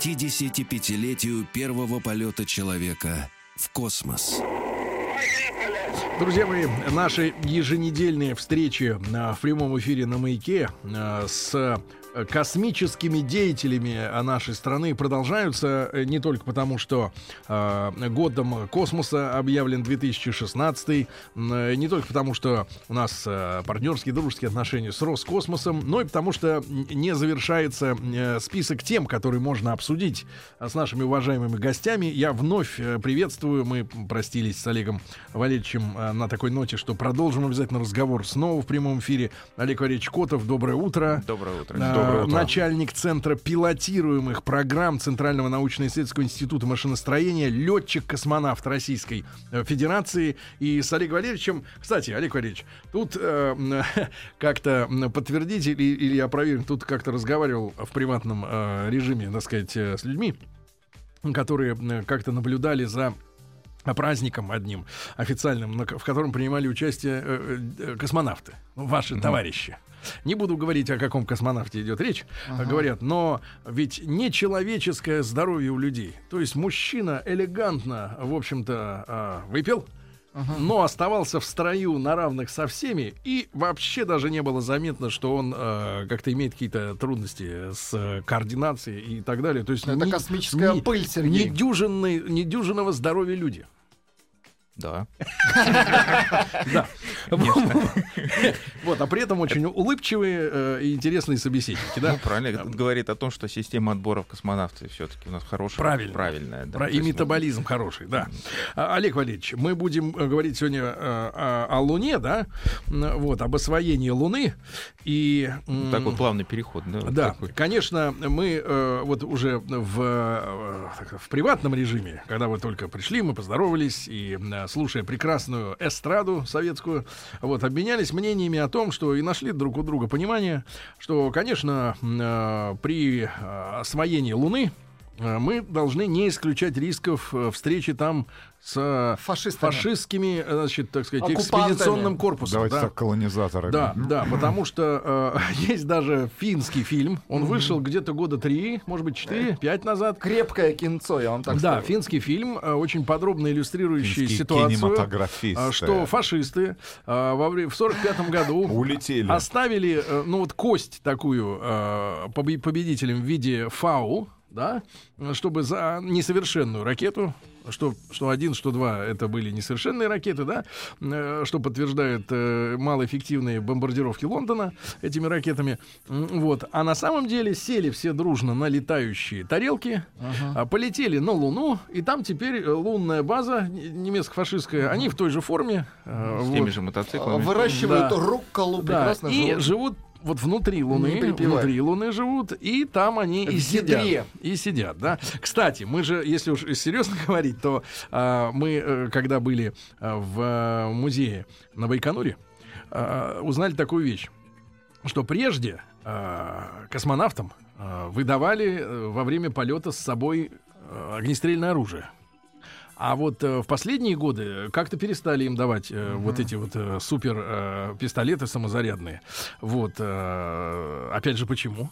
К 55-летию первого полета человека в космос. Друзья мои, наши еженедельные встречи а, в прямом эфире на «Маяке» а, с космическими деятелями нашей страны продолжаются э, не только потому, что э, годом космоса объявлен 2016, э, не только потому, что у нас э, партнерские дружеские отношения с Роскосмосом, но и потому, что не завершается э, список тем, которые можно обсудить с нашими уважаемыми гостями. Я вновь э, приветствую, мы простились с Олегом Валерьевичем э, на такой ноте, что продолжим обязательно разговор снова в прямом эфире. Олег Валерьевич Котов, доброе утро. Доброе утро. А, Доброе утро. Начальник Центра пилотируемых программ Центрального научно-исследовательского института машиностроения, летчик-космонавт Российской э, Федерации. И с Олегом Валерьевичем... Кстати, Олег Валерьевич, тут э, как-то подтвердить или, или опровергнуть, тут как-то разговаривал в приватном э, режиме, так сказать, э, с людьми, которые э, как-то наблюдали за праздником одним официальным, в котором принимали участие э, э, космонавты, ваши mm-hmm. товарищи. Не буду говорить, о каком космонавте идет речь, ага. говорят, но ведь нечеловеческое здоровье у людей. То есть мужчина элегантно, в общем-то, э, выпил, Uh-huh. но оставался в строю на равных со всеми, и вообще даже не было заметно, что он э, как-то имеет какие-то трудности с э, координацией и так далее. То есть это не, космическая не, пыль, Сергей. Недюжинный, недюжинного здоровья люди. Да. Да. Вот, а при этом очень улыбчивые э, и интересные собеседники, да? Ну, правильно. Говорит о том, что система отбора в космонавты все-таки у нас хорошая. Правильно. Правильная. И метаболизм хороший, да. А, Олег Валерьевич, мы будем э, говорить сегодня э, о, Луне, да? Вот, об освоении Луны. И... Такой плавный переход. Да, Да, конечно, мы вот уже в, в приватном режиме, когда вы только пришли, мы поздоровались и слушая прекрасную эстраду советскую, вот обменялись мнениями о том, что и нашли друг у друга понимание, что, конечно, э, при э, освоении Луны мы должны не исключать рисков э, встречи там с э, Фашистами. фашистскими, э, значит, так сказать, экспедиционным корпусом. Давайте да. так, колонизаторами. Да, да, потому что э, есть даже финский фильм. Он вышел где-то года три, может быть, четыре, пять назад. Крепкое кинцо, я вам так Да, скажу. финский фильм, э, очень подробно иллюстрирующий Финские ситуацию, э, что фашисты э, во время, в 45 году Улетели. оставили, э, ну вот кость такую э, побе- победителям в виде фау, да, чтобы за несовершенную ракету, что, что один, что два, это были несовершенные ракеты, да, э, что подтверждает э, малоэффективные бомбардировки Лондона этими ракетами. Вот. А на самом деле сели все дружно на летающие тарелки, а, полетели на Луну, и там теперь э, лунная база немецко-фашистская, они в той же форме. э, С вот. теми же мотоциклами. Выращивают Да. рукколу, Да, прекрасно и живут. живут вот внутри Луны, внутри Луны живут, и там они и сидят. И сидят, да. Кстати, мы же, если уж серьезно говорить, то а, мы, э, когда были а, в а, музее на Байконуре, а, узнали такую вещь, что прежде а, космонавтам а, выдавали э, во время полета с собой э, огнестрельное оружие. А вот э, в последние годы как-то перестали им давать э, вот эти вот э, супер э, пистолеты самозарядные. Вот. э, опять же, почему?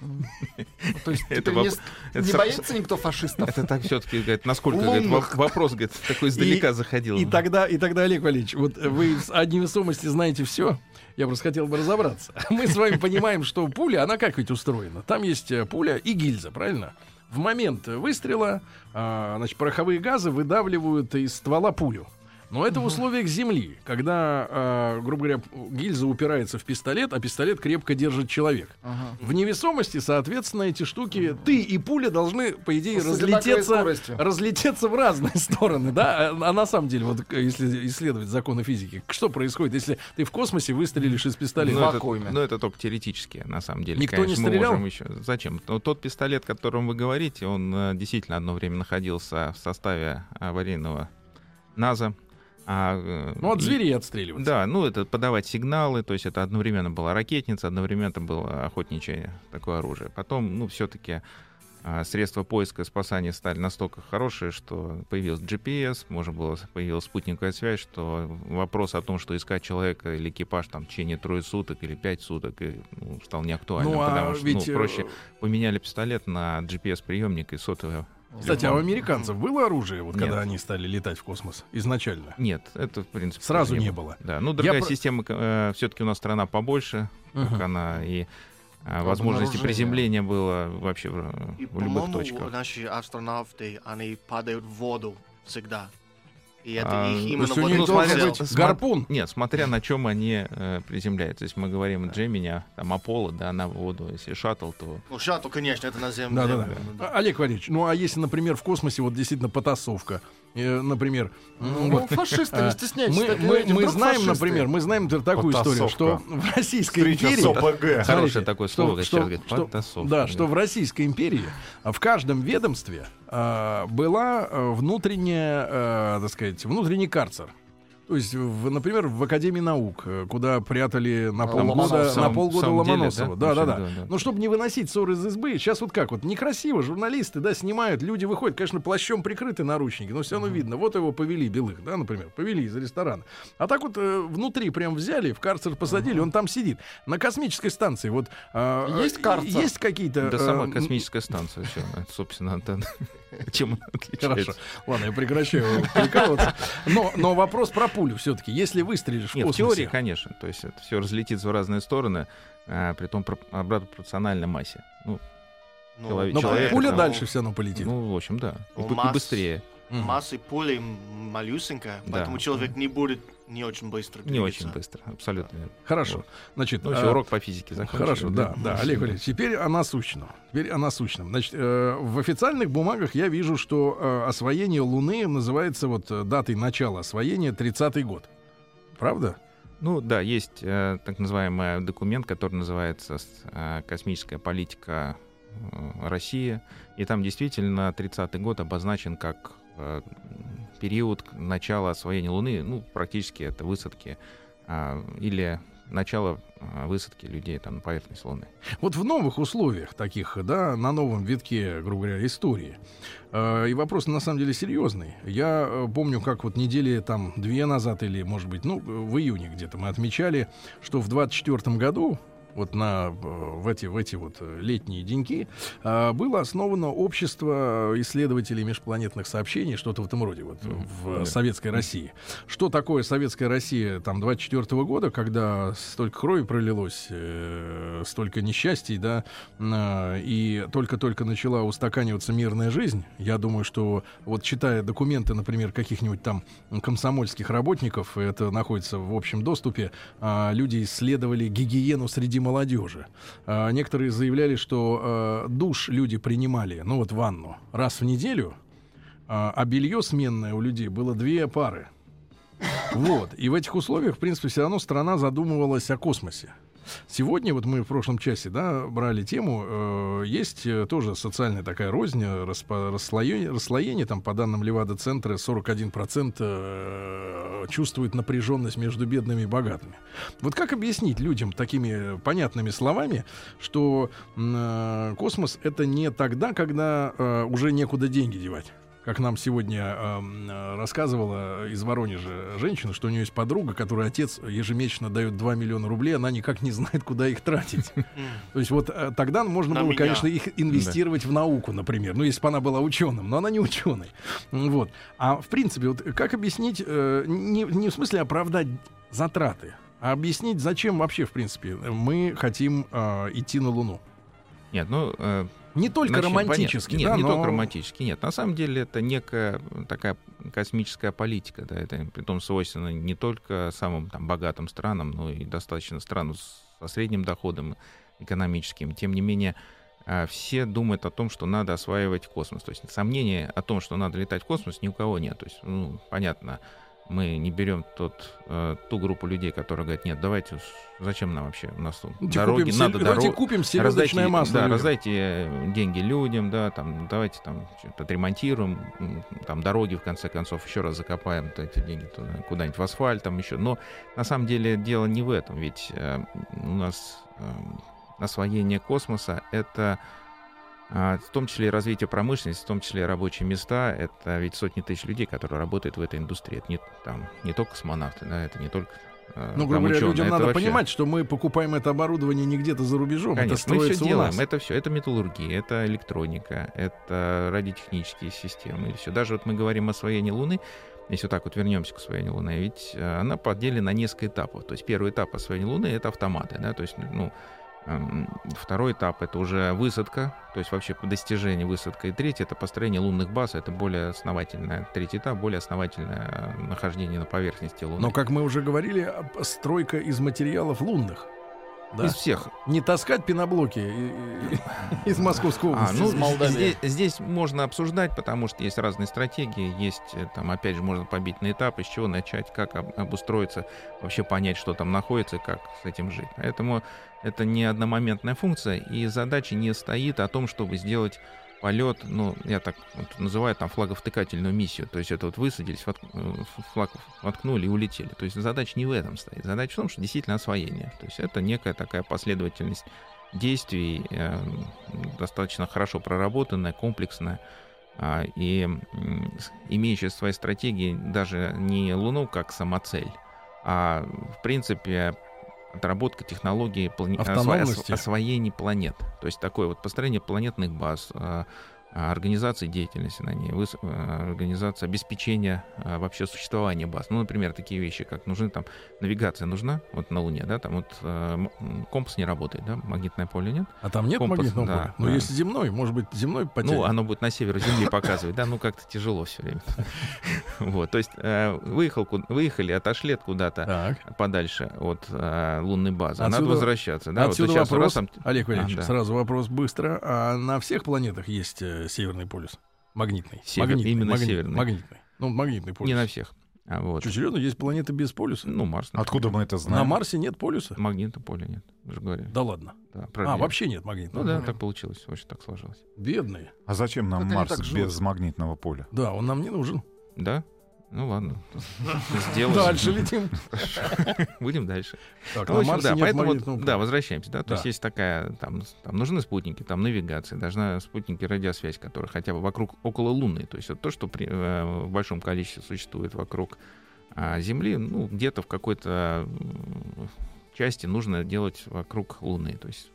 То есть Это воп- не, это не боится никто фашистов. Это так все-таки, говорит, насколько говорит, вопрос, говорит, такой издалека И- заходил. И тогда, и тогда, Олег Валерьевич, вот вы с о невесомости знаете все. Я просто хотел бы разобраться. Мы с вами понимаем, что пуля, она как ведь устроена? Там есть э, пуля и гильза, правильно? В момент выстрела, а, значит, пороховые газы выдавливают из ствола пулю. Но это в условиях Земли, когда, э, грубо говоря, гильза упирается в пистолет, а пистолет крепко держит человек. Ага. В невесомости, соответственно, эти штуки, ты и пуля должны, по идее, С разлететься, разлететься в разные стороны, да? А, а на самом деле, вот э, если исследовать законы физики, что происходит, если ты в космосе выстрелишь из пистолета? Ну, в это, вакууме. ну, это только теоретически, на самом деле. Никто не Конечно, мы стрелял? еще... Зачем? Ну, тот пистолет, о котором вы говорите, он э, действительно одно время находился в составе аварийного НАЗа. А, э, Ну, от и- зверей отстреливаться. Да, ну это подавать сигналы, то есть это одновременно была ракетница, одновременно было охотничье такое оружие. Потом, ну, все-таки средства поиска и спасания стали настолько хорошие, что появился GPS, можно было появилась спутниковая связь, что вопрос о том, что искать человека или экипаж там в течение трое суток или пять суток и, ну, стал неактуальным, Ну, а потому что ведь, ну, э, проще поменяли пистолет на GPS-приемник и сотовое. Кстати, а у американцев было оружие, вот Нет. когда они стали летать в космос изначально? Нет, это в принципе Сразу не было. Да, ну другая про- система, все-таки у нас страна побольше, Мгм. как она и а, бы возможности приземления было вообще в, И, в любых точках. наши астронавты, они падают в воду всегда. И это А, их то именно есть у вот них эта должен цель. быть гарпун. Нет, смотря на чем они э, приземляются. Если мы говорим Джемини, там Аполло, да, на воду. Если шаттл, то Ну, шаттл, конечно, это на Земле. Да, да, да. Ну, да. А, Олег Валерьевич, ну а если, например, в космосе вот действительно потасовка, э, например, м, Ну, вот, фашисты, а, не стесняйтесь. мы, мы, мы знаем, фашисты. например, мы знаем например, такую историю, что Потасовка. в Российской Встреча империи... ОПГ. Смотрите, Хорошее такое слово, что, сейчас говорят, что- потасовка, да, что в Российской империи а, в каждом ведомстве а, была а, внутренняя, а, так сказать, внутренний карцер. То есть, в, например, в Академии наук, э, куда прятали на полгода, Ломоносова. на полгода самом деле, Ломоносова. да? Да, да, да. Да, да. Ну, чтобы не выносить ссоры из избы, сейчас вот как вот, некрасиво, журналисты, да, снимают, люди выходят, конечно, плащом прикрыты наручники, но все равно видно, вот его повели белых, да, например, повели из ресторана. А так вот э, внутри прям взяли, в карцер посадили, он там сидит. На космической станции вот... а, Есть э, карцер? Есть какие-то... Да э, сама м, космическая станция, всё, собственно, антенна. Чем она Хорошо. отличается? Ладно, я прекращаю прикалываться. Но, но вопрос про пулю все-таки. Если выстрелишь в Нет, в космосе... теории, конечно. То есть это все разлетится в разные стороны, а, при том про- обратно пропорционально массе. Ну, Ну, Человек- но человек, пуля да. дальше все равно полетит. ну, в общем, да. И, Ну, б- и масс- быстрее. Мгм. Масса пули малюсенькая, Да. поэтому человек не будет не очень быстро Не двигаться. очень быстро, абсолютно. верно. Хорошо. Вот. Значит, Ну, всё, а, урок по физике закончили. Хорошо, да, да, Олег Валерьевич, теперь о насущном. Теперь о насущном. Значит, э, в официальных бумагах я вижу, что э, освоение Луны называется вот э, датой начала освоения 30-й год. Правда? Ну да, есть э, так называемый документ, который называется э, «Космическая политика э, России». И там действительно 30-й год обозначен как э, период к- начала освоения Луны. Ну, практически это высадки а, или начало а, высадки людей там на поверхность Луны. Вот в новых условиях таких, да, на новом витке, грубо говоря, истории. э, и вопрос на самом деле серьезный. Я э, помню, как вот недели там две назад или, может быть, ну, в июне где-то мы отмечали, что в 24 году вот на, в, эти, в эти вот летние деньки, э, было основано общество исследователей межпланетных сообщений, что-то в этом роде, вот в. Советской России. Что такое Советская Россия там 24 года, когда столько крови пролилось, э, столько несчастий, да, э, и только-только начала устаканиваться мирная жизнь, я думаю, что вот читая документы, например, каких-нибудь там комсомольских работников, это находится в общем доступе, а, люди исследовали гигиену среди молодежи. А, Некоторые заявляли, что э, душ люди принимали, ну вот ванну, раз в неделю, а а белье сменное у людей было две пары. Вот. И в этих условиях, в принципе, все равно страна задумывалась о космосе. Сегодня, вот мы в прошлом часе, да, брали тему, э, есть э, тоже социальная такая рознь, распо- расслоение, расслоение, там, по данным Левада-центра, 41% э, чувствует напряженность между бедными и богатыми. Вот как объяснить людям такими понятными словами, что э, космос — это не тогда, когда э, уже некуда деньги девать? Как нам сегодня э, рассказывала из Воронежа женщина, что у нее есть подруга, которой отец ежемесячно дает 2 миллиона рублей, она никак не знает, куда их тратить. То есть вот э, тогда можно было, конечно, их инвестировать в науку, например. Ну, если бы она была ученым, но она не ученый. Вот. А в принципе, вот как объяснить, э, не, в смысле оправдать затраты, а объяснить, зачем вообще, в принципе, мы хотим э, идти на Луну? Нет, ну... э, Не только Значит, романтически, понятно. Нет, да, не но- только романтически. Нет, на самом деле это некая такая космическая политика, да, это притом свойственно не только самым там, богатым странам, но и достаточно странам со средним доходом экономическим. Тем не менее, а, все думают о том, что надо осваивать космос. То есть сомнения о том, что надо летать в космос, ни у кого нет. То есть, ну, понятно, мы не берем тот, э, ту группу людей, которые говорят, нет, давайте, зачем нам вообще, у нас тут Давайте дороги, купим, надо сел- давайте купим раздайте, масло. да, людям. раздайте э, деньги людям, да, там, давайте там что-то отремонтируем, там дороги в конце концов еще раз закопаем то эти деньги туда, куда-нибудь в асфальт там еще. Но на самом деле дело не в этом, ведь э, у нас э, освоение космоса это в том числе и развитие промышленности, в том числе и рабочие места. Это ведь сотни тысяч людей, которые работают в этой индустрии. Это не, там, не только космонавты, да, это не только э, Ну, грубо говоря, людям надо вообще- понимать, что мы покупаем это оборудование не где-то за рубежом, это Конечно, мы все строится у делаем. нас. Это все. Это металлургия, это электроника, это радиотехнические системы. Или все. Даже вот мы говорим о освоении Луны. Если вот так вот вернемся к освоению Луны, ведь э, она поделена на несколько этапов. То есть первый этап освоения Луны это автоматы, да, то есть ну Второй этап это уже высадка, то есть вообще достижение высадка. И третий это построение лунных баз, это более основательное. Третий этап более основательное э, нахождение на поверхности Луны. Но, как мы уже говорили, стройка из материалов лунных. Да. Из всех. Не таскать пеноблоки из Московской А, области. ну, из Молдавии. здесь, здесь можно обсуждать, потому что есть разные стратегии, есть, э, там, опять же, можно побить на этапы, с чего начать, как об- обустроиться, вообще понять, что там находится и как с этим жить. Поэтому это не одномоментная функция, и задача не стоит о том, чтобы сделать полет, ну, я так вот называю там флаговтыкательную миссию. То есть это вот высадились, вотк- э, флаг воткнули и улетели. То есть задача не в этом стоит. Задача в том, что действительно освоение. То есть это некая такая последовательность действий, э, достаточно хорошо проработанная, комплексная, а, и с- имеющая свои стратегии даже не Луну как самоцель, а в принципе отработка технологии плане- осво- освоения планет. То есть такое вот построение планетных баз, а, организации деятельности на ней, а, организация обеспечения а, вообще существования баз. Ну, например, такие вещи, как нужны там навигация нужна, вот на Луне, да, там вот э, компас не работает, да, магнитное поле нет. А там нет компас, магнитного да, поля? Но да. есть земной, может быть, земной потянет. Ну, оно будет на север Земли показывать, да, ну как-то тяжело все время. Вот, то есть э, выехал, выехали, отошли от куда-то подальше от э, лунной базы, а надо возвращаться, да, Отсюда вопрос, Олег Валерьевич, А, сразу вопрос быстро. А на всех планетах есть э, северный полюс? Магнитный. Север- магнитный, именно магнитный, северный. Магнитный. Ну, магнитный полюс. не на всех, а вот, Что, серьезно, есть планеты без полюса? ну Марс, например. Откуда мы это На знаем? Марсе нет полюса? магнитного поля нет, мы же говорили. Да ладно. Да, А, вообще нет магнитного Ну да, так получилось, очень так сложилось. Бедные. А зачем нам Марс без магнитного поля? Да, он нам не нужен. Да? Ну ладно, сделаем. Дальше летим. Будем дальше. Так, Ну, в общем, да, поэтому вот, магнитного да, возвращаемся, да, то Да. есть есть такая, там, там нужны спутники, там навигация, должна спутники радиосвязь, которая хотя бы вокруг, около Луны, то есть вот то, что при- э, в большом количестве существует вокруг а, Земли, ну, где-то в какой-то части нужно делать вокруг Луны, то есть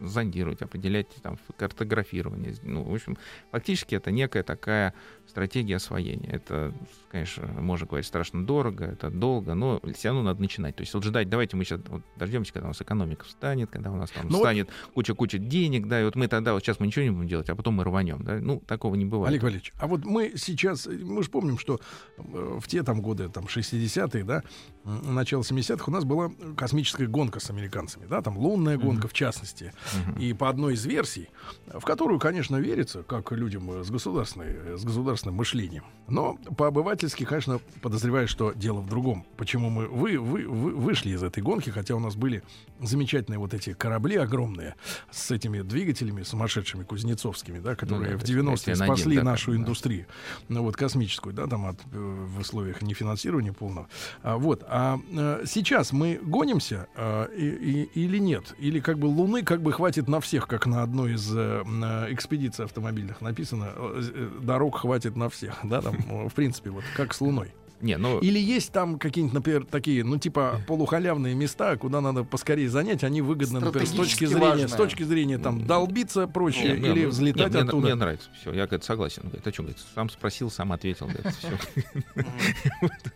зондировать, определять там картографирование. Ну, в общем, фактически это некая такая стратегия освоения. Это, конечно, можно говорить, страшно дорого, это долго, но все равно надо начинать. То есть вот ждать, давайте мы сейчас вот дождемся, когда у нас экономика встанет, когда у нас там Ну вот- станет куча-куча денег, да, и вот мы тогда, вот сейчас мы ничего не будем делать, а потом мы рванем, да. Ну, такого не бывает. Олег Валерьевич, а вот мы сейчас, мы же помним, что э, в те там годы, там 60-е, да, начало 70-х у нас была космическая гонка с американцами, да, там лунная гонка в частности. И по одной из версий, в которую, конечно, верится, как людям с, государственной, с государственным мышлением. Но по-обывательски, конечно, подозреваю, что дело в другом. Почему мы вы, вы, вы- вышли из этой гонки, хотя у нас были замечательные вот эти корабли огромные с этими двигателями сумасшедшими кузнецовскими, да, которые да, в то есть 90-е N1, спасли да, нашу да. индустрию, ну вот космическую, да, там от, э, в условиях нефинансирования полного. А, вот, а э, сейчас мы гонимся э, и- и- или нет? Или как бы Луны как бы хватит на всех, как на одной из э, э, экспедиций автомобильных написано, э, э, дорог хватит на всех, да, там, в принципе, вот как с Луной. Не, ну, Или есть там какие-нибудь, например, такие, ну, типа полухалявные места, куда надо поскорее занять, они выгодны, например, с точки зрения, важные. с точки зрения там долбиться прочее, Не, не, или ну, взлетать не, мне, оттуда. мне нравится. Все, я говорит, согласен. Говорит, а что, говорит, сам спросил, сам ответил. Говорит.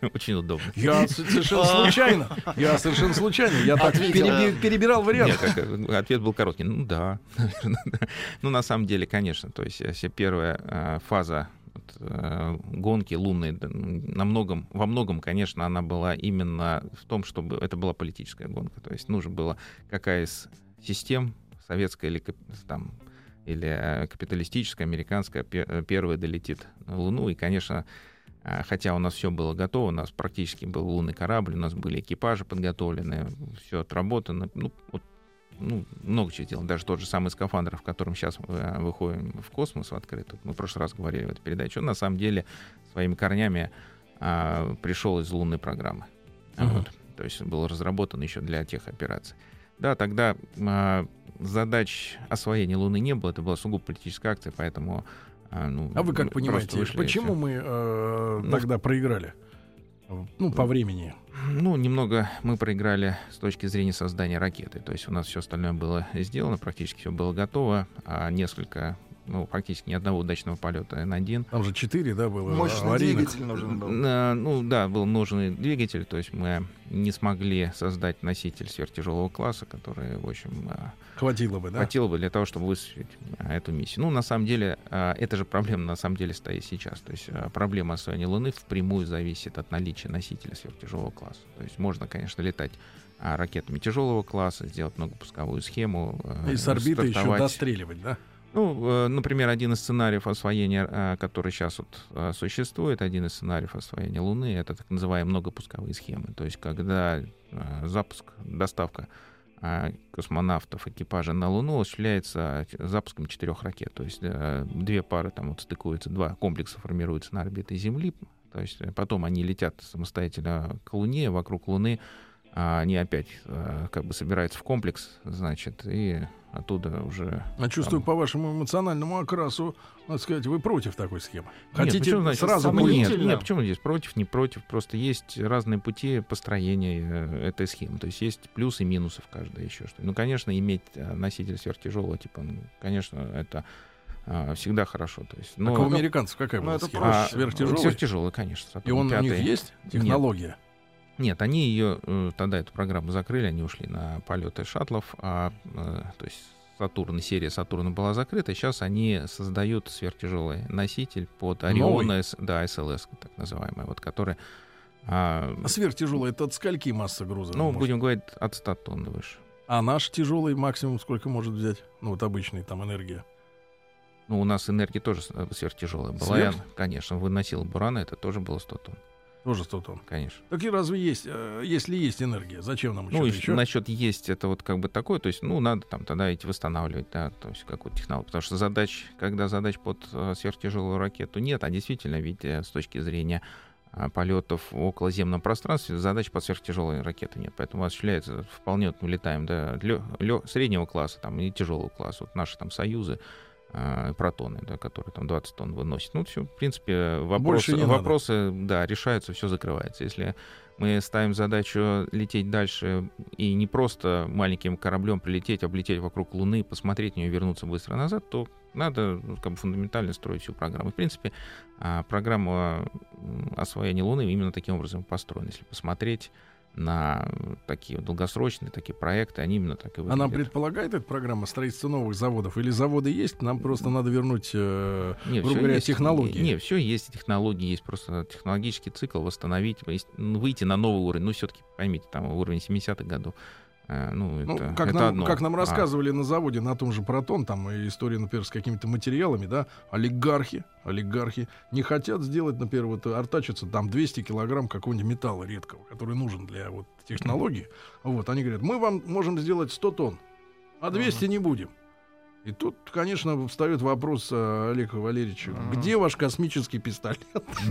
Очень удобно. Я совершенно случайно. Я совершенно случайно. Я так перебирал варианты. Э, ответ был короткий. Ну да. Ну, на самом деле, конечно. То есть, если первая э, фаза э, гонки лунной, на многом, во многом, конечно, она была именно в том, чтобы это была политическая гонка. То есть нужно было какая из систем, советская или там или э, капиталистическая, американская, э, первая долетит на Луну. И, конечно, хотя у нас все было готово, у нас практически был лунный корабль, у нас были экипажи подготовлены, все отработано. Ну, вот, ну, много чего сделано. Даже тот же самый скафандр, в котором сейчас э, выходим в космос в открытый. Мы в прошлый раз говорили в этой передаче. Он на самом деле своими корнями а, пришел из лунной программы. Мгм. Вот. То есть был разработан еще для тех операций. Да, тогда а, задач освоения Луны не было, это была сугубо политическая акция, поэтому... А, ну, А вы как понимаете, почему мы э, Ну, тогда проиграли? Ну, по времени. Ну, немного мы проиграли с точки зрения создания ракеты. То есть у нас все остальное было сделано, практически все было готово, а несколько, ну, практически ни одного удачного полета N1. Там же 4, да, было Мощный аварийных. двигатель нужен был. На- ну да, был нужный двигатель, то есть мы не смогли создать носитель сверхтяжелого класса, который, в общем, а, Хватило бы, да? хватило бы для того, чтобы высветить а, эту миссию. Ну, на самом деле, эта же проблема на самом деле стоит сейчас. То есть проблема освоения Луны впрямую зависит от наличия носителя сверхтяжелого класса. То есть можно, конечно, летать ракетами тяжелого класса, сделать многопусковую схему. И с орбиты еще достреливать, да? Ну, э, например, один из сценариев освоения, э, который сейчас вот э, существует, один из сценариев освоения Луны, это так называемые многопусковые схемы. То есть, когда запуск, доставка космонавтов, экипажа на Луну осуществляется запуском четырех ракет. То есть две пары там вот стыкуются, два комплекса формируются на орбите Земли. То есть потом они летят самостоятельно к Луне, вокруг Луны а они опять э, как бы собираются в комплекс, значит, и оттуда уже А чувствую по вашему эмоциональному окрасу, надо сказать, вы против такой схемы. Нет, Хотите почему, значит, сразу полететь? нет, нет, почему здесь против, не против, просто есть разные пути построения э, этой схемы, то есть есть плюсы и минусы в каждой еще что. Ну, конечно, иметь э, носитель сверхтяжелого типа, ну, конечно, это а, всегда хорошо, то есть. Так а у американцев какая ну, была это схема? проще. Сверхтяжелый? Сверхтяжелый, конечно. И он у них есть технология? Нет, они ее э, тогда эту программу закрыли, они ушли на полеты шаттлов, а, э, то есть Сатурн, серия Сатурна была закрыта, сейчас они создают сверхтяжелый носитель под Орион, да, СЛС, так называемый, вот который, а, А сверхтяжелый это от скольки масса груза? ну, может? будем говорить, от 100 тонн выше. А наш тяжелый максимум сколько может взять? Ну, вот обычный там энергия. Ну, у нас энергия тоже с- сверхтяжелая была. Сверх? Она, конечно, выносил бурана, это тоже было 100 тонн, Тоже 100 тонн. конечно. Так и разве есть, э, если есть энергия, зачем нам Ну, что-то еще? насчет есть это вот как бы такое, то есть, ну, надо там тогда идти восстанавливать, да, то есть какую-то технологию, потому что задач, когда задач под э, сверхтяжелую ракету нет, а действительно, ведь э, с точки зрения полетов в околоземном пространстве задач под сверхтяжелой ракеты нет, поэтому осуществляется вполне, вот мы летаем до лё- лё- среднего класса там, и тяжелого класса, вот наши там союзы, а, протоны, да, которые там 20 тонн выносят. Ну, все, в принципе, вопросы, надо. вопросы да, решаются, все закрывается. Если мы ставим задачу лететь дальше и не просто маленьким кораблем прилететь, облететь вокруг Луны, посмотреть на нее, вернуться быстро назад, то надо ну, как бы фундаментально строить всю программу. В принципе, а, программа освоения Луны именно таким образом построена. Если посмотреть на такие вот долгосрочные такие проекты, они именно так и выглядят. Она предполагает, эта программа, строительство новых заводов? Или заводы есть, нам просто надо вернуть, э, Не, грубо говоря, есть. технологии? Не, все есть, технологии есть, просто технологический цикл восстановить, выйти на новый уровень. Ну, все-таки, поймите, там уровень 70-х годов. Э, Ну, Ну, это, как, это нам, одно. как нам А, рассказывали на заводе, на том же Протон, там история, например, с какими-то материалами, да, олигархи, олигархи не хотят сделать, например, вот артачиться там 200 килограмм какого-нибудь металла редкого, который нужен для вот технологии. Вот, они говорят, мы вам можем сделать 100 тонн, а 200 не будем. И тут, конечно, встает вопрос, э, Олег Валерьевич, Ага. где ваш космический пистолет?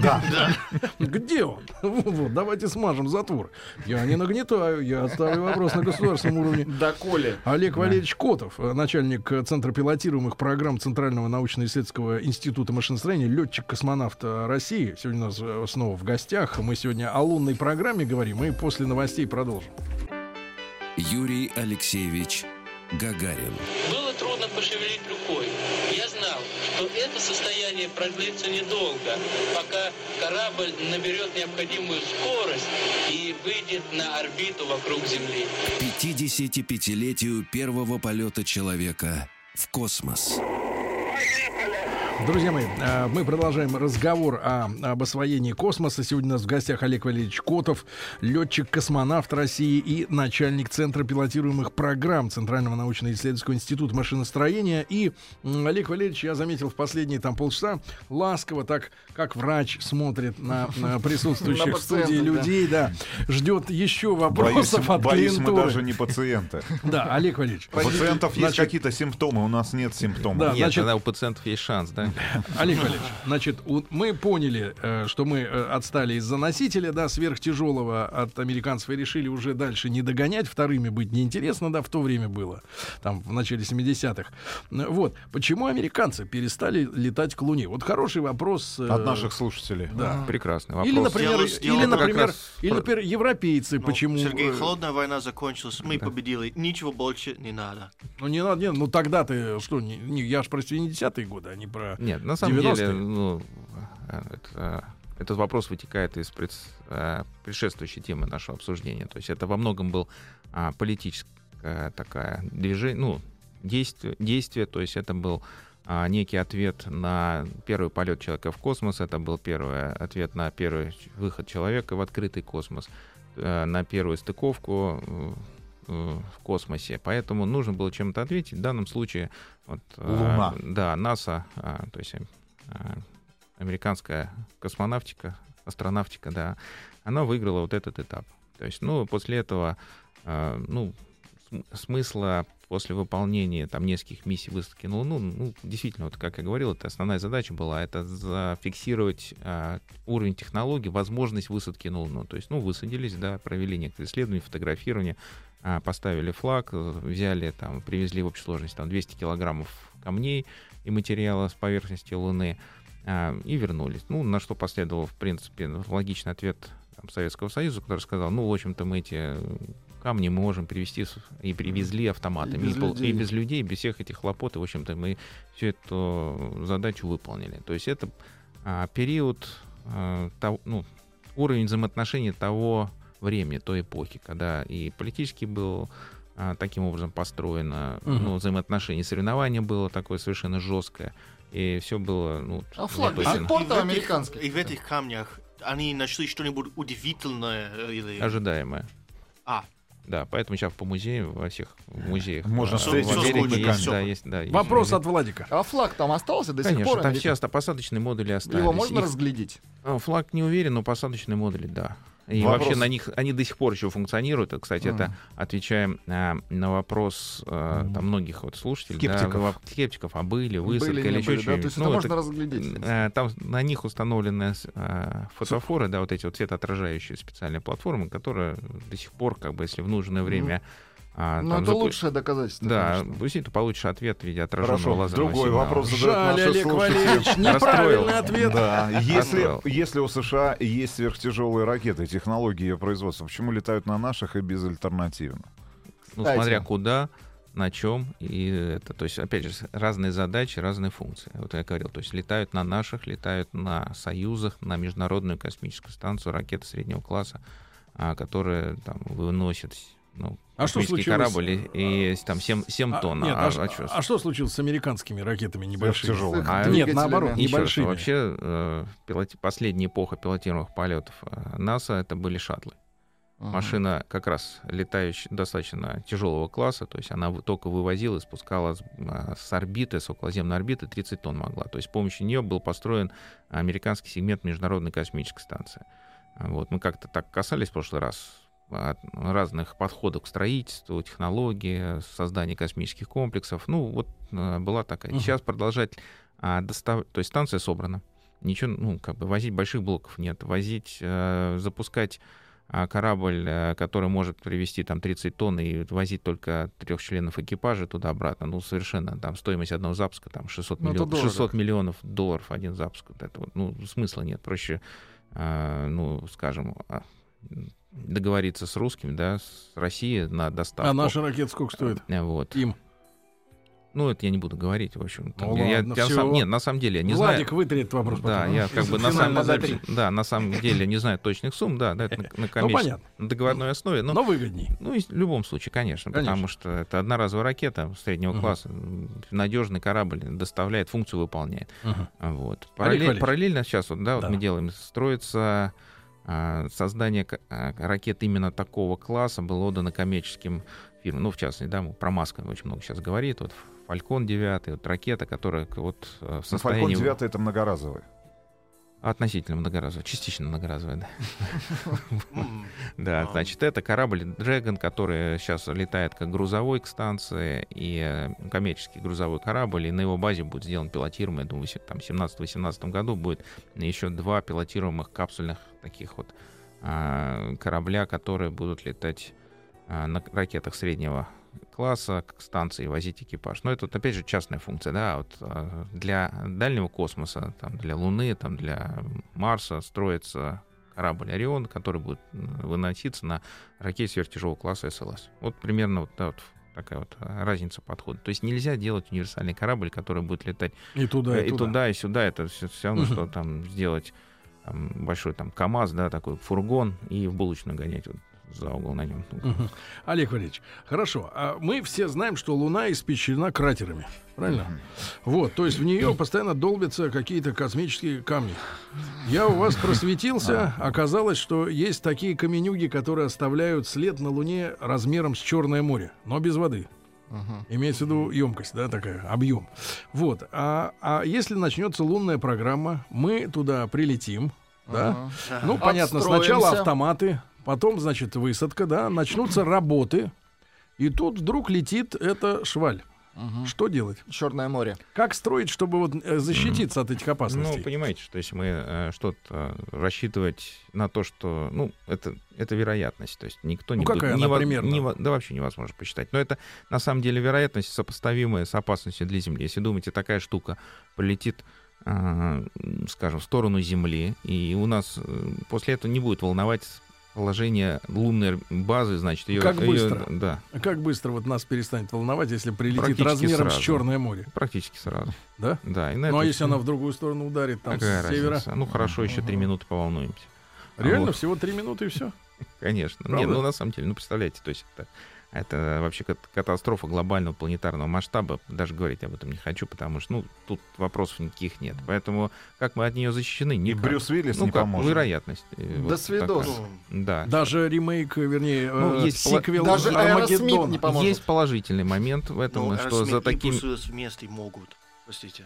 Да. Где он? Вот, давайте смажем затвор. Я не нагнетаю, я ставлю вопрос на государственном уровне. Да, Коля. Олег Валерьевич Котов, э, начальник э, Центра пилотируемых программ Центрального научно-исследовательского института машиностроения, летчик-космонавт России. Сегодня у нас снова в гостях. Мы сегодня о лунной программе говорим и после новостей продолжим. Юрий Алексеевич Гагарин. Было трудно пошевелить рукой. Я знал, что это состояние продлится недолго, пока корабль наберет необходимую скорость и выйдет на орбиту вокруг Земли. К 55-летию первого полета человека в космос. Друзья мои, э, мы продолжаем разговор о, об освоении космоса. Сегодня у нас в гостях Олег Валерьевич Котов, летчик-космонавт России и начальник Центра пилотируемых программ Центрального научно-исследовательского института машиностроения. И Олег Валерьевич, я заметил в последние там полчаса, ласково так, как врач смотрит на, на присутствующих На в студии да. людей, да, ждет еще Боюсь, вопросов от боюсь, мы клиентуры. даже не пациенты. Да, Олег Валерьевич. У пациентов есть какие-то симптомы, у нас нет симптомов. Да, Нет, значит- тогда у пациентов есть шанс, да? Олег Валерьевич, значит, у- мы поняли, э, что мы э, отстали из-за носителя, да, сверхтяжелого от американцев и решили уже дальше не догонять, вторыми быть неинтересно, да, в то время было, там, в начале 70-х. Э, Вот, почему американцы перестали летать к Луне? Вот хороший вопрос. э, От наших слушателей. Да. Прекрасный вопрос. Или, например, Сделал- или, как например, раз или, про- например, европейцы, Ну, почему... Сергей, э, холодная война закончилась, мы победили, ничего больше не надо. Ну, не надо, не, ну тогда ты что, не, не- я же про 70-е годы, а не про... Нет, на самом 90-е. деле, ну, э, это, э, этот вопрос вытекает из пред- э, предшествующей темы нашего обсуждения. То есть это во многом был а, политическая такая движение, ну, действие, действие, то есть это был а, некий ответ на первый полет человека в космос, это был первый ответ на первый выход человека в открытый космос, э, на первую стыковку э, э, в космосе. Поэтому нужно было чем-то ответить. В данном случае вот, э, Луна. да, НАСА, а, то есть э, американская космонавтика, астронавтика, да, она выиграла вот этот этап. То есть, ну, после этого, э, ну, см- смысла после выполнения там нескольких миссий высадки на Луну, ну, действительно, вот как я говорил, это основная задача была, это зафиксировать а, уровень технологий, возможность высадки на Луну. То есть, ну, высадились, да, провели некоторые исследования, фотографирование, а, поставили флаг, взяли, там, привезли в общей сложности там 200 килограммов камней и материала с поверхности Луны, а, и вернулись. Ну, на что последовал, в принципе, логичный ответ там, Советского Союза, который сказал, ну, в общем-то, мы эти камни мы можем привезти и привезли автоматами. И без и, людей. и без людей, без всех этих хлопот, и, в общем-то, мы всю эту задачу выполнили. То есть это а, период, а, того- ну, уровень взаимоотношений того времени, той эпохи, когда и политически был а, таким образом построено, Мгм. ну, взаимоотношения, соревнование было такое совершенно жесткое, и все было, ну, А флаг этих- американский. И в этих камнях они нашли что-нибудь удивительное э, или... ожидаемое. А. Да, поэтому сейчас по музеям, во всех музеях. Можно а, встретить в Америке есть, да, есть, да, есть. Вопрос от Владика. А флаг там остался до сих Конечно, пор? там все посадочные модули остались. Его можно Их- разглядеть? А, Флаг не уверен, но посадочные модули, да. И Вопрос- вообще на них они до сих пор еще функционируют. Кстати, Мгм. это отвечаем а, на вопрос а, там, многих вот слушателей, да, Скептиков. во- скептиков, а были, высадка Были, или еще были, да? что-нибудь. То есть Ну, это это, можно разглядеть. э, там на них установлены а, фотофоры, да, вот эти вот светоотражающие специальные платформы, которые до сих пор, как бы, если в нужное время а, Ну, там это запу- лучшее доказательство. Да, конечно. пусть ты получишь ответ в виде отраженного Хорошо, лазерного другой сигнала. вопрос задают Жаль, Олег. Валерьевич, неправильный ответ. Да, если, если у США есть сверхтяжелые ракеты, технологии ее производства, почему летают на наших и безальтернативно? Ну, Кстати. смотря куда, на чем и это, то есть, опять же, разные задачи, разные функции. Вот я говорил, то есть летают на наших, летают на союзах, на международную космическую станцию, ракеты среднего класса, а, которые там выносят ну, А что случилось? корабль и, и там 7, 7 А, тонн. нет, а, а, ш- а а что случилось с американскими ракетами небольшими? Сверхтяжелыми. А, Нет, наоборот, Еще раз, небольшими. вообще э, пилоти- последняя эпоха пилотируемых полетов э, НАСА это были шаттлы. Ага. Машина как раз летающая достаточно тяжелого класса, то есть она только вывозила и спускала с, а, с орбиты, с околоземной орбиты 30 тонн могла. То есть с помощью нее был построен американский сегмент Международной космической станции. Вот. Мы как-то так касались в прошлый раз разных подходов к строительству, технологии, созданию космических комплексов. Ну, вот э, была такая. Мгм. Сейчас продолжать а, достав- То есть станция собрана. Ничего, ну, как бы возить больших блоков нет. Возить, э, запускать а, корабль, э, который может привезти там 30 тонн и возить только трех членов экипажа туда-обратно, ну, совершенно, там, стоимость одного запуска, там, 600, Ну, миллион- дорого. 600 миллионов долларов один запуск. Вот это вот, ну, смысла нет. Проще, а, ну, скажем, а, договориться с русскими, да, с Россией на доставку. А наши ракеты сколько стоят? Э, Вот. Им. Ну, это я не буду говорить, в общем. Там, Ну я, я- ладно, сам- нет, на самом деле, я не знаю. Владик вытри этот вопрос Да, потом. я как бы на самом, запись. да, на самом деле не знаю точных сумм, да, да, это на, на коммерческой- Ну, понятно. на договорной основе, но, Но выгодней. ну, в любом случае, конечно, Конечно. потому что это одноразовая ракета среднего Мгм. класса, надежный корабль доставляет, функцию выполняет. А Вот. Параллель- параллельно сейчас вот, да, вот Да. мы делаем, строится а, создание ка- а, ракет именно такого класса было отдано коммерческим фирмам. Ну, в частности, да, мы про Маска очень много сейчас говорит. Вот Фалькон 9, вот ракета, которая вот э, в Ну, Фалькон состоянии... 9 это многоразовый. Относительно многоразовая, частично многоразовая, да. Да, А. значит, это корабль Dragon, который сейчас летает как грузовой к станции, и э, коммерческий грузовой корабль, и на его базе будет сделан пилотируемый, я думаю, там в 17-18 году будет еще два пилотируемых капсульных таких вот а, корабля, которые будут летать а, на ракетах среднего класса к станции и возить экипаж. Но это, опять же, частная функция, да, вот а, для дальнего космоса, там, для Луны, там, для Марса строится корабль Орион, который будет выноситься на ракете сверхтяжелого класса СЛС. Вот примерно вот, да, вот такая вот разница подхода. То есть нельзя делать универсальный корабль, который будет летать И туда, э, и туда. и сюда. Это все, равно, Мгм. что там сделать там, большой там КАМАЗ, да, такой фургон, и в булочную гонять вот за угол на нем. Олег Валерьевич, хорошо. А мы все знаем, что Луна испещрена кратерами. Правильно? Вот, то есть в нее постоянно долбятся какие-то космические камни. Я у вас просветился, оказалось, что есть такие каменюги, которые оставляют след на Луне размером с Черное море, но без воды. Мгм. Имеется в виду емкость, да, такая, объем. Вот. А, а если начнется лунная программа, мы туда прилетим, да? Ага. Ну, понятно, Отстроимся. сначала автоматы, потом, значит, высадка, да, начнутся работы, и тут вдруг летит эта шваль. Мгм. Что делать? Черное море. Как строить, чтобы вот э, защититься от этих Ну, опасностей? понимаете, что если мы э, что-то рассчитывать на то, что, ну, это, это вероятность, то есть никто не Ну, какая будет- она примерно? нево- да вообще невозможно посчитать. Но это на самом деле вероятность сопоставимая с опасностью для Земли. Если думаете, такая штука полетит, э, скажем, в сторону Земли, и у нас э, после этого не будет волновать положение лунной базы, значит, ее... Как быстро? да, А Как быстро вот нас перестанет волновать, если прилетит размером с сразу. Черное море? практически сразу. Да? Да, и на Ну, а если она в другую сторону ударит, там, какая с севера? разница? Ну, хорошо, еще три Ага. минуты поволнуемся. Реально, Вот. всего три минуты и все? Конечно. Правда? Нет, ну на самом деле, ну представляете, то есть это, это вообще кат- катастрофа глобального планетарного масштаба. Даже говорить об этом не хочу, потому что ну, тут вопросов никаких нет. Поэтому как мы от нее защищены? И Никак. Брюс Уиллис ну, не как поможет. вероятность. э, До вот свидос. такая. Ну, Да. Даже ремейк, вернее, Ну, э, есть пола- сиквел Даже Аэросмит Армагеддона. не поможет. Есть положительный момент в этом, ну, что за Aerosmith и таким... Брюс Уиллис вместе могут. Простите.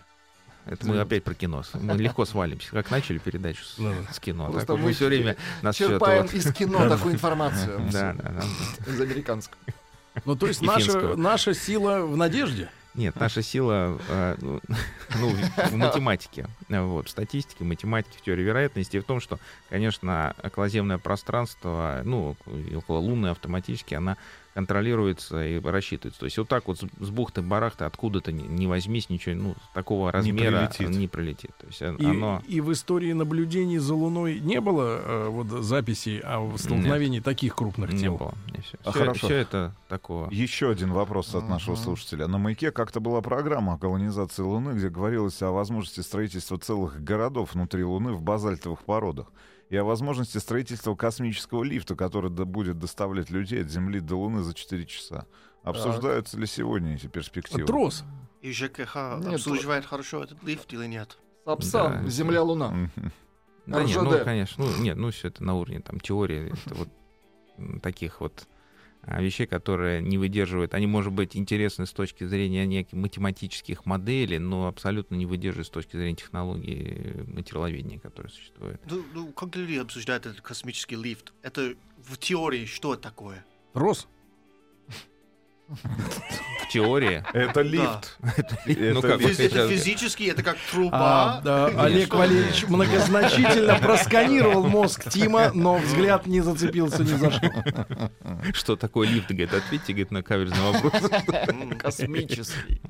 Это мы опять про кино. Мы легко свалимся. Как начали передачу с, Да. с кино. Просто так мы все время нас Черпаем вот- из кино такую информацию. Да, да, да. Из американского. Ну, то есть наша, наша сила в надежде. Нет, наша сила э, ну, в математике, вот, в статистике, в математике, в теории вероятности, и в том, что, конечно, околоземное пространство, ну, и окололунное автоматически, она контролируется и рассчитывается. То есть вот так вот с, с бухты-барахты откуда-то не, не возьмись, ничего, ну, такого размера прилетит. не прилетит. То есть И, оно... и в истории наблюдений за Луной не было э, вот записей о столкновении таких крупных Не тел. было. Не, всё. А Всё- хорошо. всё это такого. Еще один вопрос от нашего Ага. слушателя. На маяке как-то была программа о колонизации Луны, где говорилось о возможности строительства целых городов внутри Луны в базальтовых породах и о возможности строительства космического лифта, который да- будет доставлять людей от Земли до Луны за 4 часа. Обсуждаются ли сегодня эти перспективы? Трос. И ЖКХ Нет, обслуживает хорошо этот лифт или нет? Сапсан, Да. Земля-Луна. Да нет, ну, конечно, ну, нет, ну, все это на уровне там теории, это вот таких вот вещей, которые не выдерживают. Они, может быть, интересны с точки зрения неких математических моделей, но абсолютно не выдерживают с точки зрения технологии материаловедения, которые существуют. Ну, ну, как люди обсуждают этот космический лифт? Это в теории что такое? Трос. В теории... Это лифт. Ну, Это как это физически, это как А, труба. Или Олег? Валерьевич многозначительно просканировал мозг Тима, но взгляд не зацепился ни за что. Что такое лифт? Говорит, ответьте, говорит, на каверзный вопрос. Космический.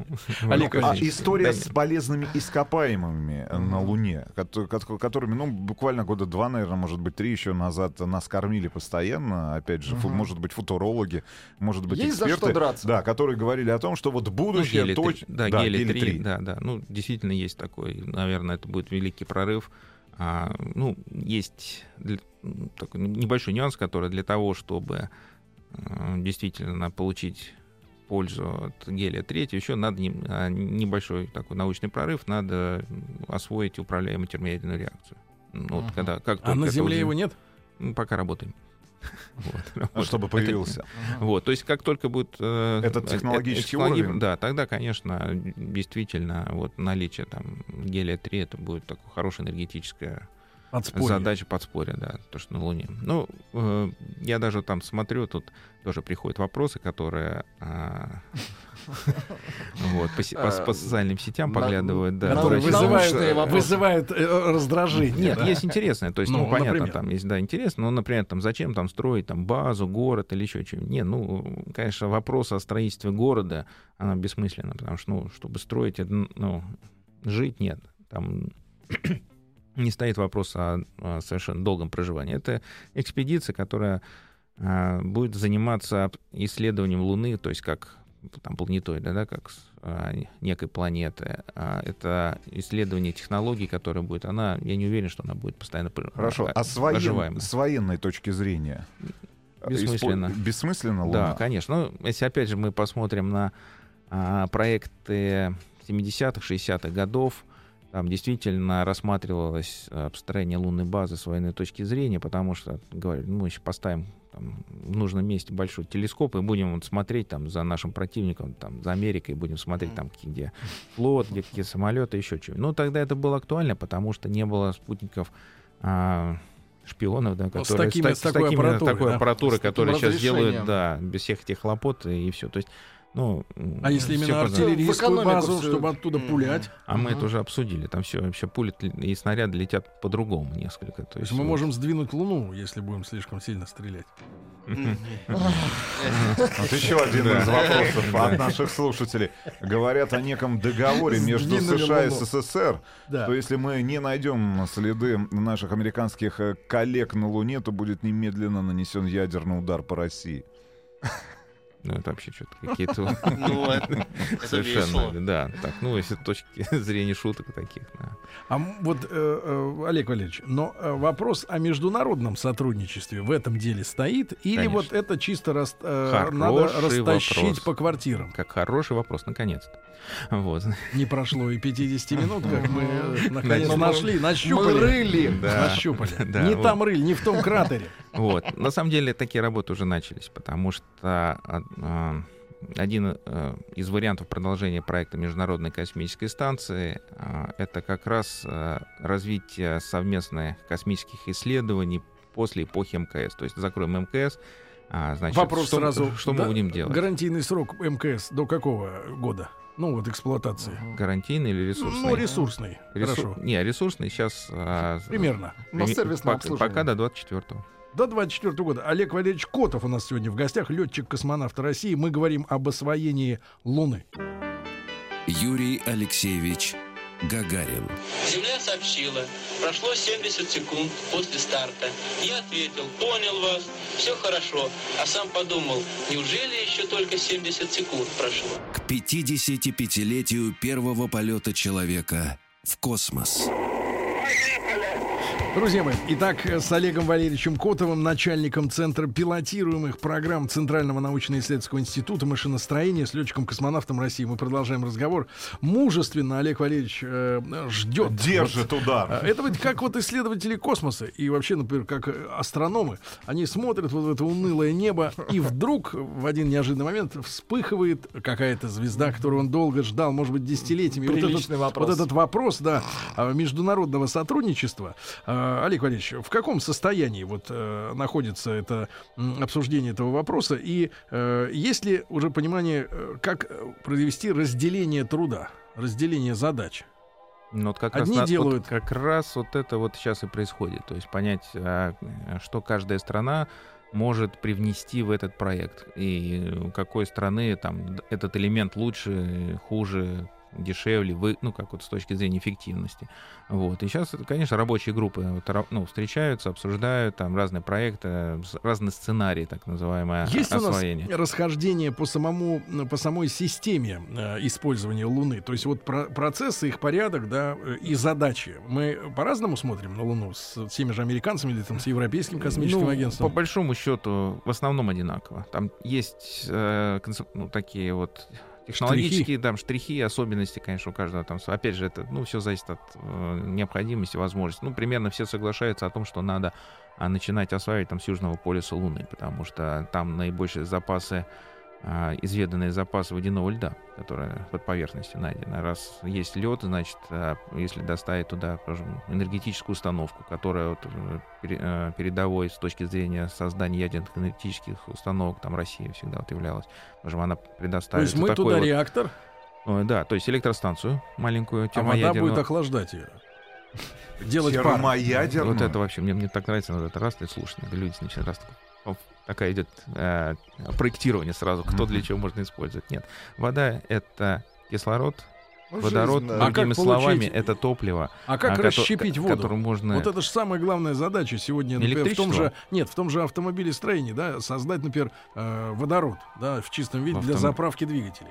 Олег А Валерьевич, история с полезными ископаемыми на Луне, кото- кото- которыми, ну, буквально года два, наверное, может быть, три еще назад нас кормили постоянно. Опять же, может быть, футурологи, может быть, Есть за что эксперты. Разбираться. Да, которые говорили о том, что вот Ну, будущее гели точ- три. Да, гели 3. Да, да. Ну, действительно есть такой. Наверное, это будет великий прорыв. А, ну, есть для- такой небольшой нюанс, который для того, чтобы э, действительно получить пользу от гелия 3, еще надо не- а, небольшой такой научный прорыв, надо освоить управляемую термоядерную реакцию. Ну, вот Мгм. когда, как А на Земле уже- его нет? Ну, пока работаем. Вот. А Чтобы Это- появился. Вот, то есть как только будет... э, Этот э, технологический э, технологи- уровень? Да, тогда, конечно, действительно, вот наличие там гелия-3, это будет такое хорошее энергетическое Подспорье. задача подспорья, да, то, что на Луне. Ну, э, я даже там смотрю, тут тоже приходят вопросы, которые а, вот, по, по по Э, социальным сетям поглядывают, да. Значит, вызывают, э, вызывают э, раздражение. нет, да. есть интересное. То есть, Ну, ну, понятно, например? там есть, да, интересно, но, например, там, зачем там строить там базу, город или еще что-нибудь. Не, ну, конечно, вопрос о строительстве города, она бессмысленна, потому что, ну, чтобы строить, ну, жить нет. Там не стоит вопрос о, о совершенно долгом проживании. Это экспедиция, которая а, будет заниматься исследованием Луны, то есть как там планетоида, да, как а, некой планеты. А, это исследование технологий, которая будет. Она, я не уверен, что она будет постоянно Хорошо. а, А с, воен- с военной точки зрения? Бессмысленно. Испо- Бессмысленно Да, Луна? конечно. Ну, если опять же мы посмотрим на а, проекты 70-х, 60-х годов, там действительно рассматривалось а, построение лунной базы с военной точки зрения, потому что, говорю, ну, мы еще поставим там, в нужном месте большой телескоп и будем вот смотреть там за нашим противником, там, за Америкой, будем смотреть там, где флот, где какие самолеты, еще что-нибудь. Ну, тогда это было актуально, потому что не было спутников а, шпионов, да, Ну, с которые такими- та- с такой такими- аппаратурой, такой да. аппаратурой, С таким которая сейчас делают, да, без всех этих хлопот и все. То есть, ну, А если именно артиллерийскую экономику базу, всё- чтобы оттуда пулять? А мы это уже обсудили. Там все вообще пули и снаряды летят по-другому несколько. То То есть есть мы вот- можем сдвинуть Луну, если будем слишком сильно стрелять. Вот еще один из вопросов от наших слушателей. Говорят о неком договоре между США и. СССР, что если мы не найдем следы наших американских э, коллег на Луне, то будет немедленно нанесен ядерный удар по России. Ну, это вообще что-то какие-то... Ну, это, Совершенно, да. Так, ну, если точки зрения шуток таких, да. А вот, э, э, Олег Валерьевич, но э, вопрос о международном сотрудничестве в этом деле стоит? Или Конечно. вот это чисто рас- надо растащить вопрос. по квартирам? Как хороший вопрос, наконец-то. Вот. Не прошло и 50 минут, как мы наконец Мы- нашли, Мы нащупали. рыли. Да. Нащупали. Не там рыль, не в том кратере. Вот. На самом деле такие работы уже начались, потому что а, а, один э, из вариантов продолжения проекта Международной космической станции а, это как раз а, развитие совместных космических исследований после эпохи МКС. То есть закроем МКС, значит, Вопрос что, сразу. что Да, мы будем делать? Гарантийный срок МКС до какого года? Ну вот эксплуатации. Гарантийный или ресурсный? Ну, ресурсный. Ресу- Хорошо. Не, ресурсный сейчас... Примерно. На прими- сервисное пока до 24-го. До 24 года. Олег Валерьевич Котов у нас сегодня в гостях, летчик-космонавт России. Мы говорим об освоении Луны. Юрий Алексеевич Гагарин. Земля сообщила, прошло 70 секунд после старта. Я ответил, понял вас, все хорошо. А сам подумал, неужели еще только 70 секунд прошло? К 55-летию первого полета человека в космос. Друзья мои, итак, с Олегом Валерьевичем Котовым, начальником Центра пилотируемых программ Центрального научно-исследовательского института машиностроения, с летчиком-космонавтом России, мы продолжаем разговор. Мужественно Олег Валерьевич э, ждет. Держит Вот, удар. а, Это вот как вот исследователи космоса и вообще, например, как э, астрономы, они смотрят вот в это унылое небо, и вдруг в один неожиданный момент вспыхивает какая-то звезда, которую он долго ждал, может быть, десятилетиями. И вот этот- Приличный вопрос. вот этот вопрос, да, а, международного сотрудничества. А, Олег Валерьевич, в каком состоянии вот э, находится это обсуждение этого вопроса? И э, есть ли уже понимание, э, как провести разделение труда, разделение задач? Ну, вот как Одни раз, на- вот делают- как раз вот это вот сейчас и происходит. То есть понять, а, что каждая страна может привнести в этот проект. И у какой страны там этот элемент лучше, хуже, дешевле, вы, ну, как вот с точки зрения эффективности. Вот. И сейчас, конечно, рабочие группы вот, ну, встречаются, обсуждают там разные проекты, разные сценарии, так называемое, Есть у нас освоение. расхождение по самому по самой системе э, использования Луны, то есть вот про- процессы, их порядок, да, э, и задачи. Мы по-разному смотрим на Луну с теми же американцами или там с европейским космическим Ну, агентством. По большому счету, в основном одинаково. Там есть э, ну, такие вот технологические там штрихи, особенности, конечно, у каждого там. Опять же, это ну все зависит от э, необходимости, возможности. Ну, примерно все соглашаются о том, что надо а, начинать осваивать там с южного полюса Луны, потому что там наибольшие запасы изведанные запасы водяного льда, которые под поверхностью найдены. Раз есть лед, значит, а, если доставить туда скажем, энергетическую установку, которая вот, э, э, передовой с точки зрения создания ядерных энергетических установок, там Россия всегда вот являлась, скажем, она То предоставит есть мы такой туда вот, реактор, э, да, то есть электростанцию маленькую, а вода термоядерную. будет охлаждать ее. Делать. Термоядерную? Вот это вообще, мне, мне так нравится, вот это раз, ты слушай, люди начинают раз такая идет э, проектирование сразу, кто для чего можно использовать. Нет, вода это кислород, Ну, водород, жизнь, да. А как другими получить- словами, это топливо, А как а, расщепить ко- воду? можно... Вот это же самая главная задача сегодня, например, в том же, нет, в том же автомобилестроении, да, создать, например, э, водород, да, в чистом виде В для автом- заправки двигателей.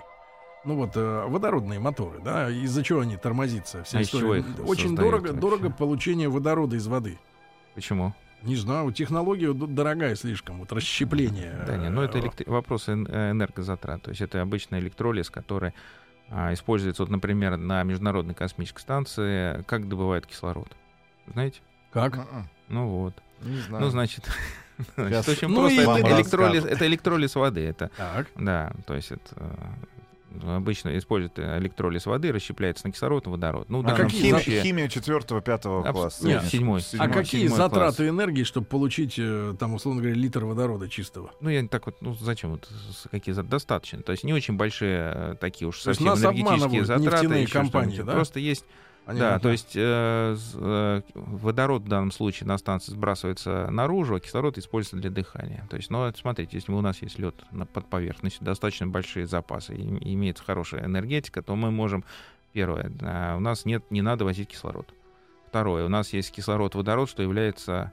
Ну вот э, водородные моторы, да, из-за чего они тормозятся? Вся А история. чего их Очень дорого, вообще? дорого получение водорода из воды. Почему? Не знаю, технология дорогая слишком, вот расщепление. Да, не, ну это э, электри- вопрос э, энергозатрат. То есть это обычный электролиз, который а, используется, вот, например, на Международной космической станции. Как добывают кислород? Знаете? Как? М-м, Ну вот. Не знаю. Ну, значит, значит, Сейчас очень Ну просто. и Это электролиз, это электролиз воды. Это, Так. да, то есть это э, обычно используют э, электролиз воды, расщепляется на кислород и водород. Ну, А какие случае- химия четвертого-пятого Абс- класса? нет, седьмой. А Седьмой. какие седьмой затраты класс. энергии, чтобы получить, э, там, условно говоря, литр водорода чистого? Ну, я так вот, ну, зачем вот, какие достаточно. То есть не очень большие э, такие уж совсем нас энергетические затраты. нефтяные компании, да? Просто есть Они да, то есть э, э, водород в данном случае на станции сбрасывается наружу, а кислород используется для дыхания. То есть, ну, смотрите, если у нас есть лед под поверхностью, достаточно большие запасы, и имеется хорошая энергетика, то мы можем, первое, э, у нас нет, не надо возить кислород. Второе, у нас есть кислород-водород, что является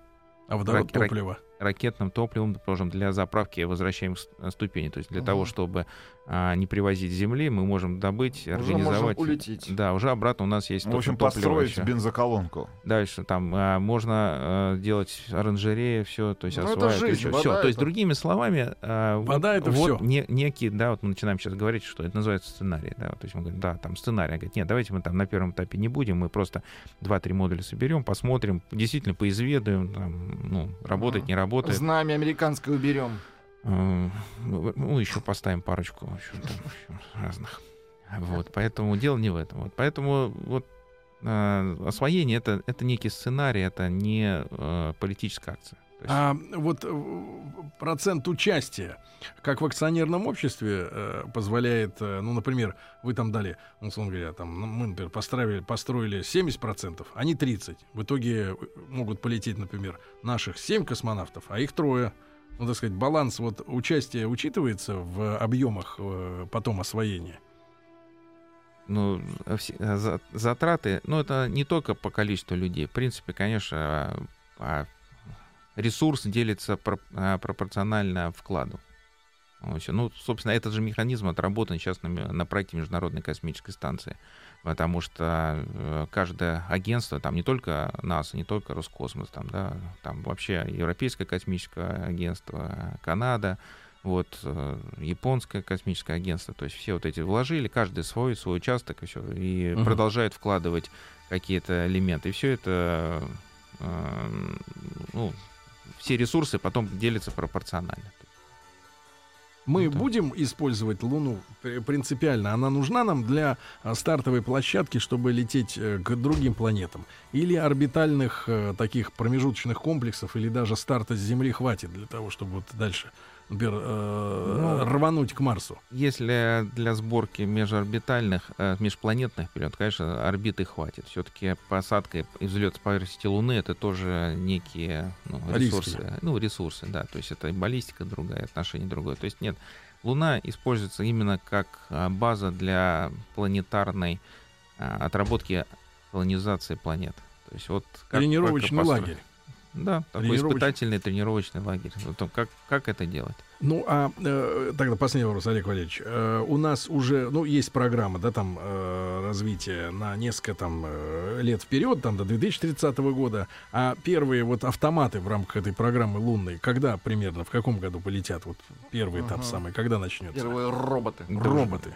А водород рак- рак- топливо. Ракетным топливом, тоже для заправки возвращаемых с- э, ступеней. То есть для Мгм. того, чтобы а, не привозить с земли, мы можем добыть, Уже организовать. можем улететь. Да, уже обратно у нас есть В общем, топливо построить ещё. бензоколонку. Дальше там а, можно а, делать оранжереи, все, то есть Ну, это осваивать, жизнь, все. вода То есть это- другими словами, а, вот- Вода это вот всё. не- некий, да, вот мы начинаем сейчас говорить, что это называется сценарий, да, то есть мы говорим, да, там сценарий, говорит, нет, давайте мы там на первом этапе не будем, мы просто два-три модуля соберем, посмотрим, действительно поизведаем, там, ну, работает, Мгм. не работает. Знамя американское уберем. Э, Ну, еще поставим парочку еще там еще разных. Вот, поэтому дело не в этом. Вот, поэтому вот э, освоение это, это некий сценарий, это не э, политическая акция. Есть, А вот э, процент участия, как в акционерном обществе, э, позволяет, э, ну, например, вы там дали, ну, условно говоря, там, ну, мы, например, построили, построили 70%, они 30%. В итоге могут полететь, например, наших 7 космонавтов, а их трое. Ну, так сказать, баланс вот участия учитывается в объемах э, потом освоения. ну, а а за- затраты, ну, это не только по количеству людей. В принципе, конечно, а, ресурс делится а, пропорционально вкладу. Ну, собственно, этот же механизм отработан сейчас на, на проекте Международной космической станции. Потому что э, каждое агентство, там не только НАСА, не только Роскосмос, там, да, там вообще Европейское космическое агентство, Канада, вот, э, японское космическое агентство, то есть все вот эти вложили, каждый свой, свой участок и все, и Мгм. продолжают вкладывать какие-то элементы. И все это, э, ну, все ресурсы потом делятся пропорционально. Мы Ну, будем использовать Луну при- принципиально? Она нужна нам для а, стартовой площадки, чтобы лететь э, к другим планетам? Или орбитальных э, таких промежуточных комплексов, или даже старта с Земли хватит для того, чтобы вот дальше, например, э, Ну, рвануть к Марсу? Если для сборки межорбитальных, э, межпланетных период, конечно, орбиты хватит. Все-таки посадка и взлет с поверхности Луны это тоже некие ну, Риски. ресурсы. Ну, ресурсы, да. То есть это и баллистика другая, отношение другое. То есть нет, Луна используется именно как а, база для планетарной а, отработки колонизации планет. То есть вот как Тренировочный постро- лагерь. Да, такой испытательный тренировочный лагерь. Вот как, как это делать? Ну, а э, тогда последний вопрос, Олег Валерьевич. Э, у нас уже, ну, есть программа, да, там, э, развития на несколько там э, лет вперед, там, до 2030 года. А первые вот автоматы в рамках этой программы лунной, когда примерно, в каком году полетят? Вот первый этап Ага. самый, когда начнется? Первые роботы. Роботы.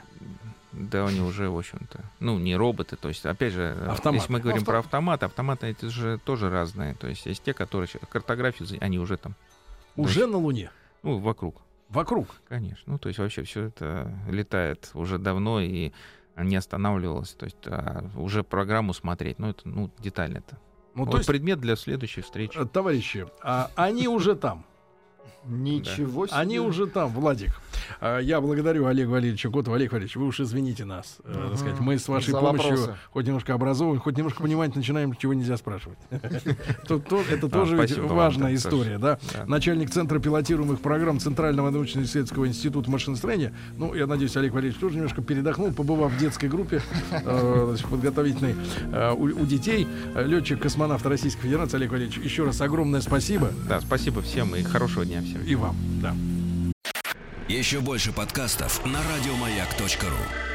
Да, они уже, в общем-то, ну, не роботы, то есть, опять же, э, Автоматы. если мы говорим Авто- про автоматы, автоматы это же тоже разные, то есть есть те, которые картографию, они уже там, Уже на Луне? ну, вокруг, Вокруг? конечно, ну, то есть вообще все это летает уже давно и не останавливалось, то есть а, уже программу смотреть, ну, это, ну, детально это. Ну, вот то есть, предмет для следующей встречи. э, товарищи, а, они уже там. Ничего себе. Они уже там, Владик. А, Я благодарю Олега Валерьевича Котова. Олег Валерьевич, вы уж извините нас. э, так сказать. Мы с вашей За помощью вопросы. хоть немножко образовываем, хоть немножко понимать начинаем, чего нельзя спрашивать. Это А, тоже ведь важная да, история, да? Да. Начальник Центра пилотируемых программ Центрального научно-исследовательского института машиностроения. Ну, я надеюсь, Олег Валерьевич тоже немножко передохнул, побывав в детской группе э, подготовительной э, у детей. Летчик-космонавт Российской Федерации Олег Валерьевич, еще раз огромное спасибо. Да, спасибо всем и хорошего дня всем. И вам, да. Еще больше подкастов на радиомаяк.ру.